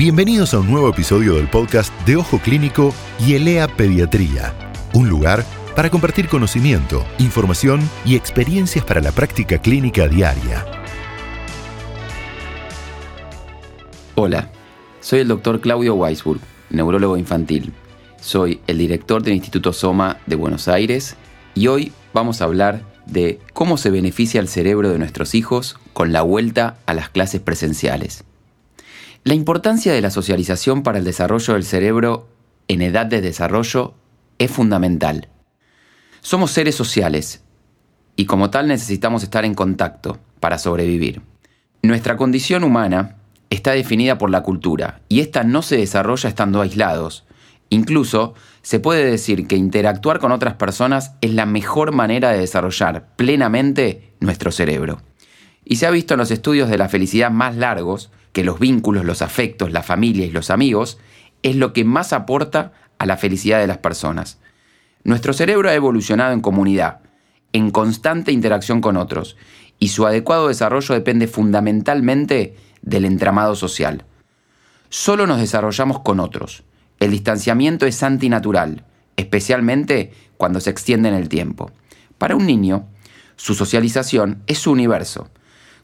Bienvenidos a un nuevo episodio del podcast de Ojo Clínico y Elea Pediatría, un lugar para compartir conocimiento, información y experiencias para la práctica clínica diaria. Hola, soy el doctor Claudio Weisburg, neurólogo infantil. Soy el director del Instituto Soma de Buenos Aires y hoy vamos a hablar de cómo se beneficia el cerebro de nuestros hijos con la vuelta a las clases presenciales. La importancia de la socialización para el desarrollo del cerebro en edad de desarrollo es fundamental. Somos seres sociales y como tal necesitamos estar en contacto para sobrevivir. Nuestra condición humana está definida por la cultura y esta no se desarrolla estando aislados. Incluso se puede decir que interactuar con otras personas es la mejor manera de desarrollar plenamente nuestro cerebro. Y se ha visto en los estudios de la felicidad más largos que los vínculos, los afectos, la familia y los amigos es lo que más aporta a la felicidad de las personas. Nuestro cerebro ha evolucionado en comunidad, en constante interacción con otros, y su adecuado desarrollo depende fundamentalmente del entramado social. Solo nos desarrollamos con otros. El distanciamiento es antinatural, especialmente cuando se extiende en el tiempo. Para un niño, su socialización es su universo,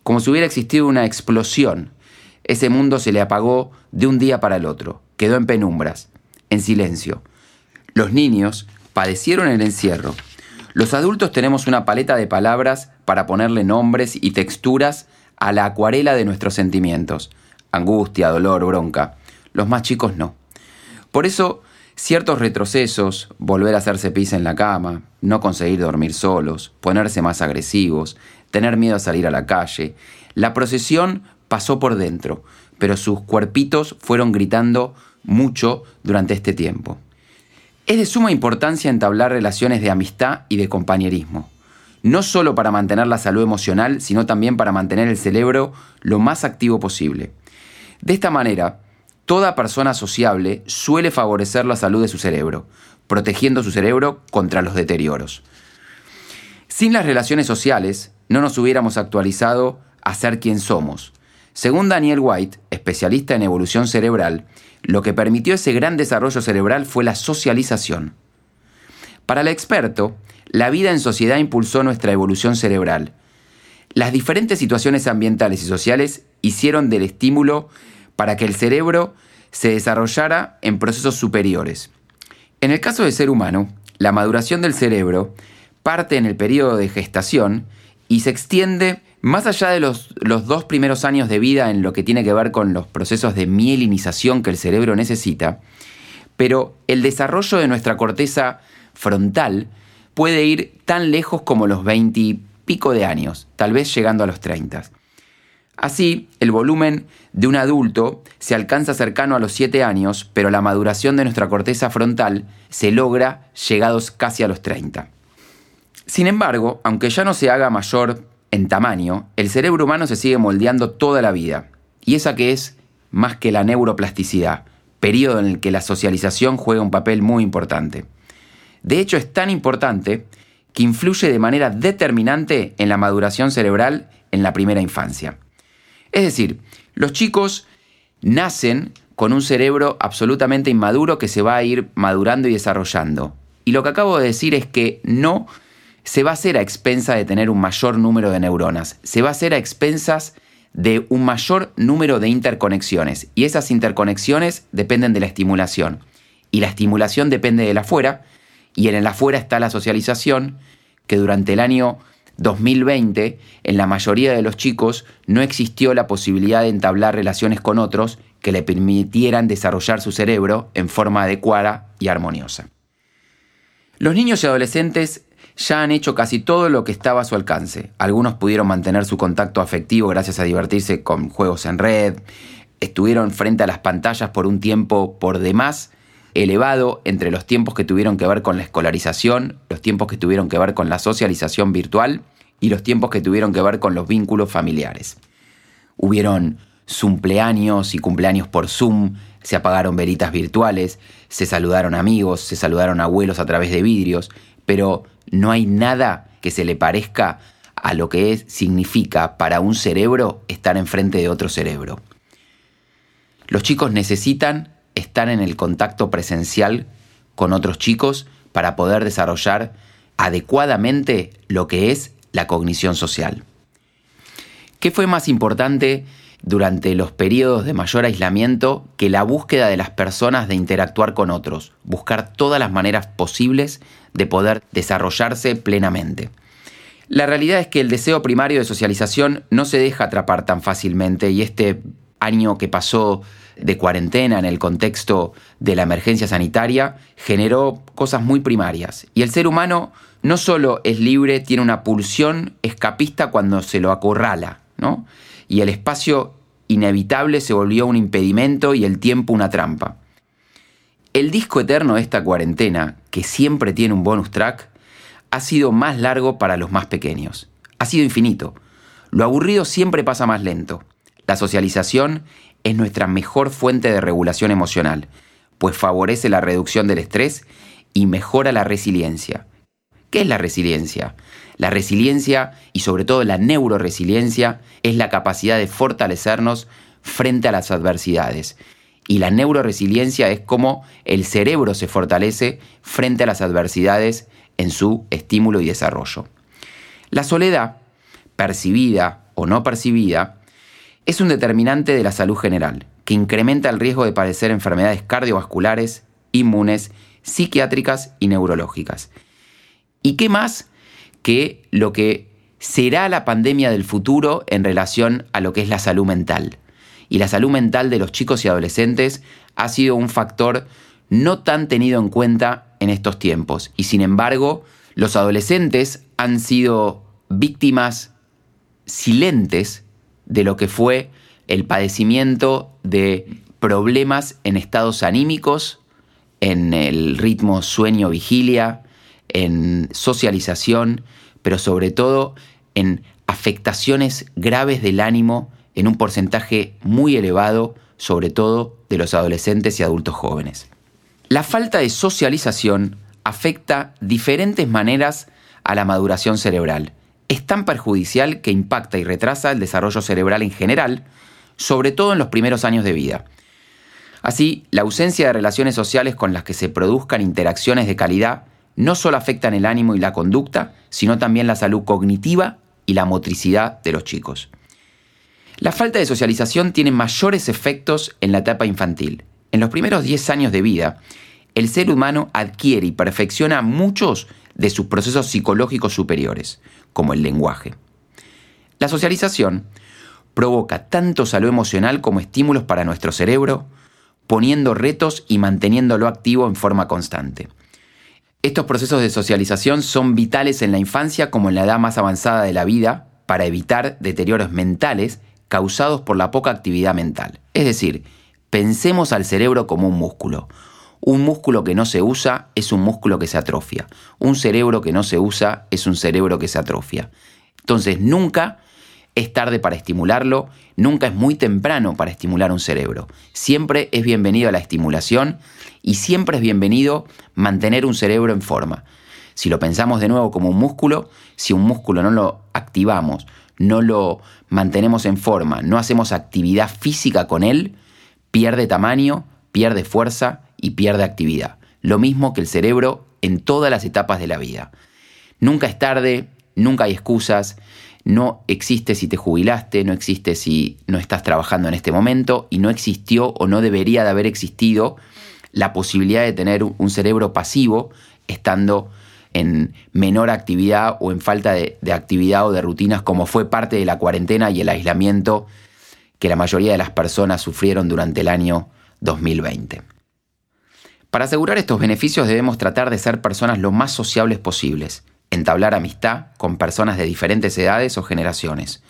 como si hubiera existido una explosión. Ese mundo se le apagó de un día para el otro, quedó en penumbras, en silencio. Los niños padecieron el encierro. Los adultos tenemos una paleta de palabras para ponerle nombres y texturas a la acuarela de nuestros sentimientos. Angustia, dolor, bronca. Los más chicos no. Por eso, ciertos retrocesos, volver a hacerse pis en la cama, no conseguir dormir solos, ponerse más agresivos, tener miedo a salir a la calle, la procesión pasó por dentro, pero sus cuerpitos fueron gritando mucho durante este tiempo. Es de suma importancia entablar relaciones de amistad y de compañerismo, no solo para mantener la salud emocional, sino también para mantener el cerebro lo más activo posible. De esta manera, toda persona sociable suele favorecer la salud de su cerebro, protegiendo su cerebro contra los deterioros. Sin las relaciones sociales, no nos hubiéramos actualizado a ser quien somos. Según Daniel White, especialista en evolución cerebral, lo que permitió ese gran desarrollo cerebral fue la socialización. Para el experto, la vida en sociedad impulsó nuestra evolución cerebral. Las diferentes situaciones ambientales y sociales hicieron del estímulo para que el cerebro se desarrollara en procesos superiores. En el caso del ser humano, la maduración del cerebro parte en el periodo de gestación y se extiende más allá de los, dos primeros años de vida en lo que tiene que ver con los procesos de mielinización que el cerebro necesita, pero el desarrollo de nuestra corteza frontal puede ir tan lejos como los 20 y pico de años, tal vez llegando a los 30. Así, el volumen de un adulto se alcanza cercano a los 7 años, pero la maduración de nuestra corteza frontal se logra llegados casi a los 30. Sin embargo, aunque ya no se haga mayor en tamaño, el cerebro humano se sigue moldeando toda la vida. Y esa que es más que la neuroplasticidad, periodo en el que la socialización juega un papel muy importante. De hecho, es tan importante que influye de manera determinante en la maduración cerebral en la primera infancia. Es decir, los chicos nacen con un cerebro absolutamente inmaduro que se va a ir madurando y desarrollando. Y lo que acabo de decir es que no se va a hacer a expensa de tener un mayor número de neuronas, se va a hacer a expensas de un mayor número de interconexiones. Y esas interconexiones dependen de la estimulación. Y la estimulación depende del afuera. Y en el afuera está la socialización que durante el año 2020 en la mayoría de los chicos no existió la posibilidad de entablar relaciones con otros que le permitieran desarrollar su cerebro en forma adecuada y armoniosa. Los niños y adolescentes ya han hecho casi todo lo que estaba a su alcance. Algunos pudieron mantener su contacto afectivo gracias a divertirse con juegos en red, estuvieron frente a las pantallas por un tiempo por demás elevado entre los tiempos que tuvieron que ver con la escolarización, los tiempos que tuvieron que ver con la socialización virtual y los tiempos que tuvieron que ver con los vínculos familiares. Hubieron cumpleaños y cumpleaños por Zoom, se apagaron veritas virtuales, se saludaron amigos, se saludaron abuelos a través de vidrios, pero no hay nada que se le parezca a lo que es, significa para un cerebro estar enfrente de otro cerebro. Los chicos necesitan estar en el contacto presencial con otros chicos para poder desarrollar adecuadamente lo que es la cognición social. ¿Qué fue más importante durante los periodos de mayor aislamiento que la búsqueda de las personas de interactuar con otros, buscar todas las maneras posibles de poder desarrollarse plenamente? La realidad es que el deseo primario de socialización no se deja atrapar tan fácilmente y este año que pasó de cuarentena en el contexto de la emergencia sanitaria generó cosas muy primarias. Y el ser humano no solo es libre, tiene una pulsión escapista cuando se lo acorrala, Y el espacio inevitable se volvió un impedimento y el tiempo una trampa. El disco eterno de esta cuarentena, que siempre tiene un bonus track, ha sido más largo para los más pequeños. Ha sido infinito. Lo aburrido siempre pasa más lento. La socialización es nuestra mejor fuente de regulación emocional, pues favorece la reducción del estrés y mejora la resiliencia. ¿Qué es la resiliencia? La resiliencia y sobre todo la neuroresiliencia es la capacidad de fortalecernos frente a las adversidades. Y la neuroresiliencia es como el cerebro se fortalece frente a las adversidades en su estímulo y desarrollo. La soledad, percibida o no percibida, es un determinante de la salud general, que incrementa el riesgo de padecer enfermedades cardiovasculares, inmunes, psiquiátricas y neurológicas. ¿Y qué más que lo que será la pandemia del futuro en relación a lo que es la salud mental? Y la salud mental de los chicos y adolescentes ha sido un factor no tan tenido en cuenta en estos tiempos. Y sin embargo, los adolescentes han sido víctimas silentes de lo que fue el padecimiento de problemas en estados anímicos, en el ritmo sueño-vigilia, en socialización, pero sobre todo en afectaciones graves del ánimo en un porcentaje muy elevado, sobre todo de los adolescentes y adultos jóvenes. La falta de socialización afecta diferentes maneras a la maduración cerebral es tan perjudicial que impacta y retrasa el desarrollo cerebral en general, sobre todo en los primeros años de vida. Así, la ausencia de relaciones sociales con las que se produzcan interacciones de calidad no solo afectan el ánimo y la conducta, sino también la salud cognitiva y la motricidad de los chicos. La falta de socialización tiene mayores efectos en la etapa infantil. En los primeros 10 años de vida, el ser humano adquiere y perfecciona muchos de sus procesos psicológicos superiores, como el lenguaje. La socialización provoca tanto salud emocional como estímulos para nuestro cerebro, poniendo retos y manteniéndolo activo en forma constante. Estos procesos de socialización son vitales en la infancia como en la edad más avanzada de la vida para evitar deterioros mentales causados por la poca actividad mental. Es decir, pensemos al cerebro como un músculo. Un músculo que no se usa es un músculo que se atrofia. Un cerebro que no se usa es un cerebro que se atrofia. Entonces, nunca es tarde para estimularlo, nunca es muy temprano para estimular un cerebro. Siempre es bienvenido a la estimulación y siempre es bienvenido mantener un cerebro en forma. Si lo pensamos de nuevo como un músculo, si un músculo no lo activamos, no lo mantenemos en forma, no hacemos actividad física con él, pierde tamaño, pierde fuerza y pierde actividad. Lo mismo que el cerebro en todas las etapas de la vida. Nunca es tarde, nunca hay excusas, no existe si te jubilaste, no existe si no estás trabajando en este momento y no existió o no debería de haber existido la posibilidad de tener un cerebro pasivo estando en menor actividad o en falta de, actividad o de rutinas como fue parte de la cuarentena y el aislamiento que la mayoría de las personas sufrieron durante el año 2020. Para asegurar estos beneficios debemos tratar de ser personas lo más sociables posibles, entablar amistad con personas de diferentes edades o generaciones.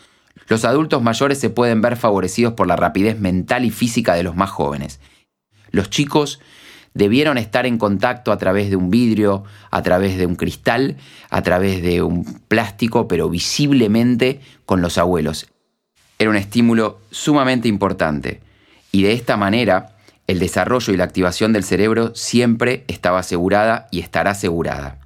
Los adultos mayores se pueden ver favorecidos por la rapidez mental y física de los más jóvenes. Los chicos debieron estar en contacto a través de un vidrio, a través de un cristal, a través de un plástico, pero visiblemente con los abuelos. Era un estímulo sumamente importante y de esta manera el desarrollo y la activación del cerebro siempre estaba asegurada y estará asegurada.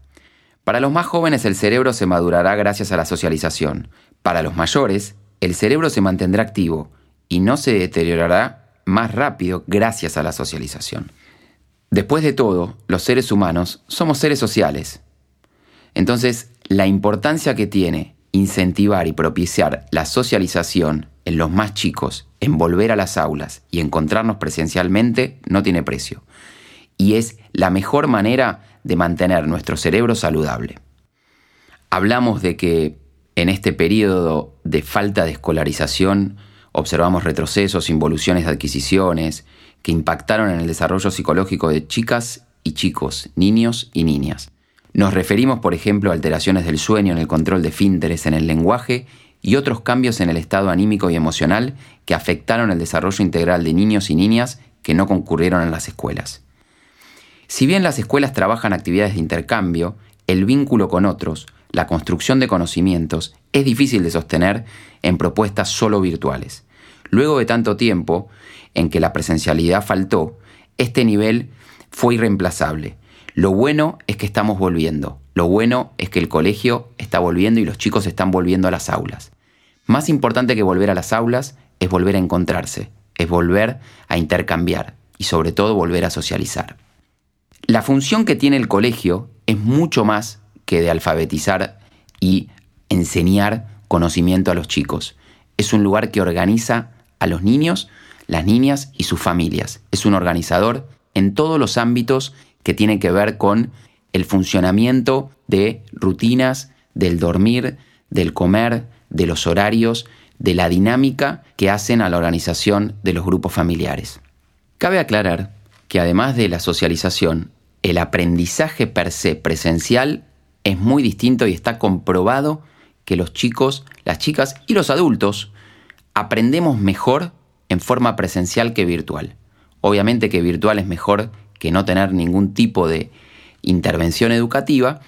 Para los más jóvenes el cerebro se madurará gracias a la socialización. Para los mayores, el cerebro se mantendrá activo y no se deteriorará más rápido gracias a la socialización. Después de todo, los seres humanos somos seres sociales. Entonces, la importancia que tiene incentivar y propiciar la socialización en los más chicos, en volver a las aulas y encontrarnos presencialmente no tiene precio. Y es la mejor manera de mantener nuestro cerebro saludable. Hablamos de que en este periodo de falta de escolarización observamos retrocesos, involuciones de adquisiciones que impactaron en el desarrollo psicológico de chicas y chicos, niños y niñas. Nos referimos, por ejemplo, a alteraciones del sueño en el control de fínteres en el lenguaje y otros cambios en el estado anímico y emocional que afectaron el desarrollo integral de niños y niñas que no concurrieron a las escuelas. Si bien las escuelas trabajan actividades de intercambio, el vínculo con otros, la construcción de conocimientos, es difícil de sostener en propuestas solo virtuales. Luego de tanto tiempo en que la presencialidad faltó, este nivel fue irreemplazable lo bueno es que estamos volviendo. Lo bueno es que el colegio está volviendo y los chicos están volviendo a las aulas. Más importante que volver a las aulas es volver a encontrarse, es volver a intercambiar y sobre todo volver a socializar. La función que tiene el colegio es mucho más que de alfabetizar y enseñar conocimiento a los chicos. Es un lugar que organiza a los niños, las niñas y sus familias. Es un organizador en todos los ámbitos que tiene que ver con el funcionamiento de rutinas, del dormir, del comer, de los horarios, de la dinámica que hacen a la organización de los grupos familiares. Cabe aclarar que además de la socialización, el aprendizaje per se presencial es muy distinto y está comprobado que los chicos, las chicas y los adultos aprendemos mejor en forma presencial que virtual. Obviamente que virtual es mejor que no tener ningún tipo de intervención educativa,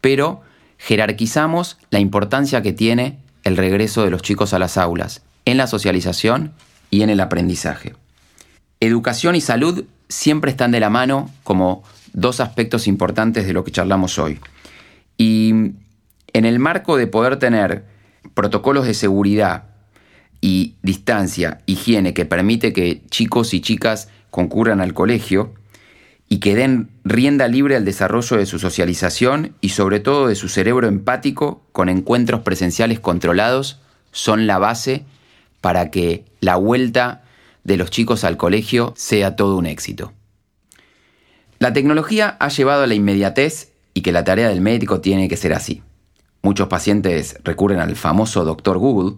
pero jerarquizamos la importancia que tiene el regreso de los chicos a las aulas en la socialización y en el aprendizaje. Educación y salud siempre están de la mano como dos aspectos importantes de lo que charlamos hoy. Y en el marco de poder tener protocolos de seguridad y distancia, higiene que permite que chicos y chicas concurran al colegio, y que den rienda libre al desarrollo de su socialización y sobre todo de su cerebro empático con encuentros presenciales controlados son la base para que la vuelta de los chicos al colegio sea todo un éxito. La tecnología ha llevado a la inmediatez y que la tarea del médico tiene que ser así. Muchos pacientes recurren al famoso doctor Google,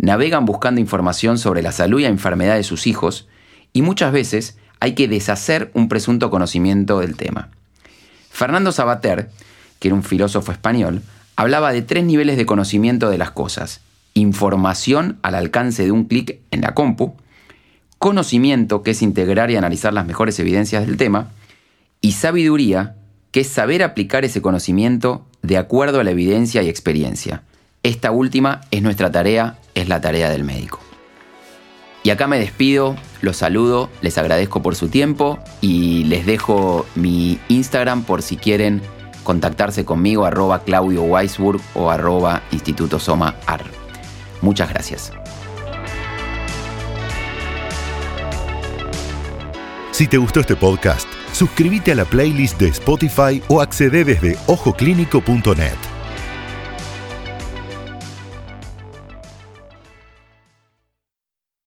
navegan buscando información sobre la salud y la enfermedad de sus hijos y muchas veces hay que deshacer un presunto conocimiento del tema. Fernando Sabater, que era un filósofo español, hablaba de tres niveles de conocimiento de las cosas. Información al alcance de un clic en la compu, conocimiento, que es integrar y analizar las mejores evidencias del tema, y sabiduría, que es saber aplicar ese conocimiento de acuerdo a la evidencia y experiencia. Esta última es nuestra tarea, es la tarea del médico. Y acá me despido, los saludo, les agradezco por su tiempo y les dejo mi Instagram por si quieren contactarse conmigo, arroba Claudio Weisburg o arroba Instituto Soma Ar. Muchas gracias. Si te gustó este podcast, suscríbete a la playlist de Spotify o accede desde ojoclínico.net.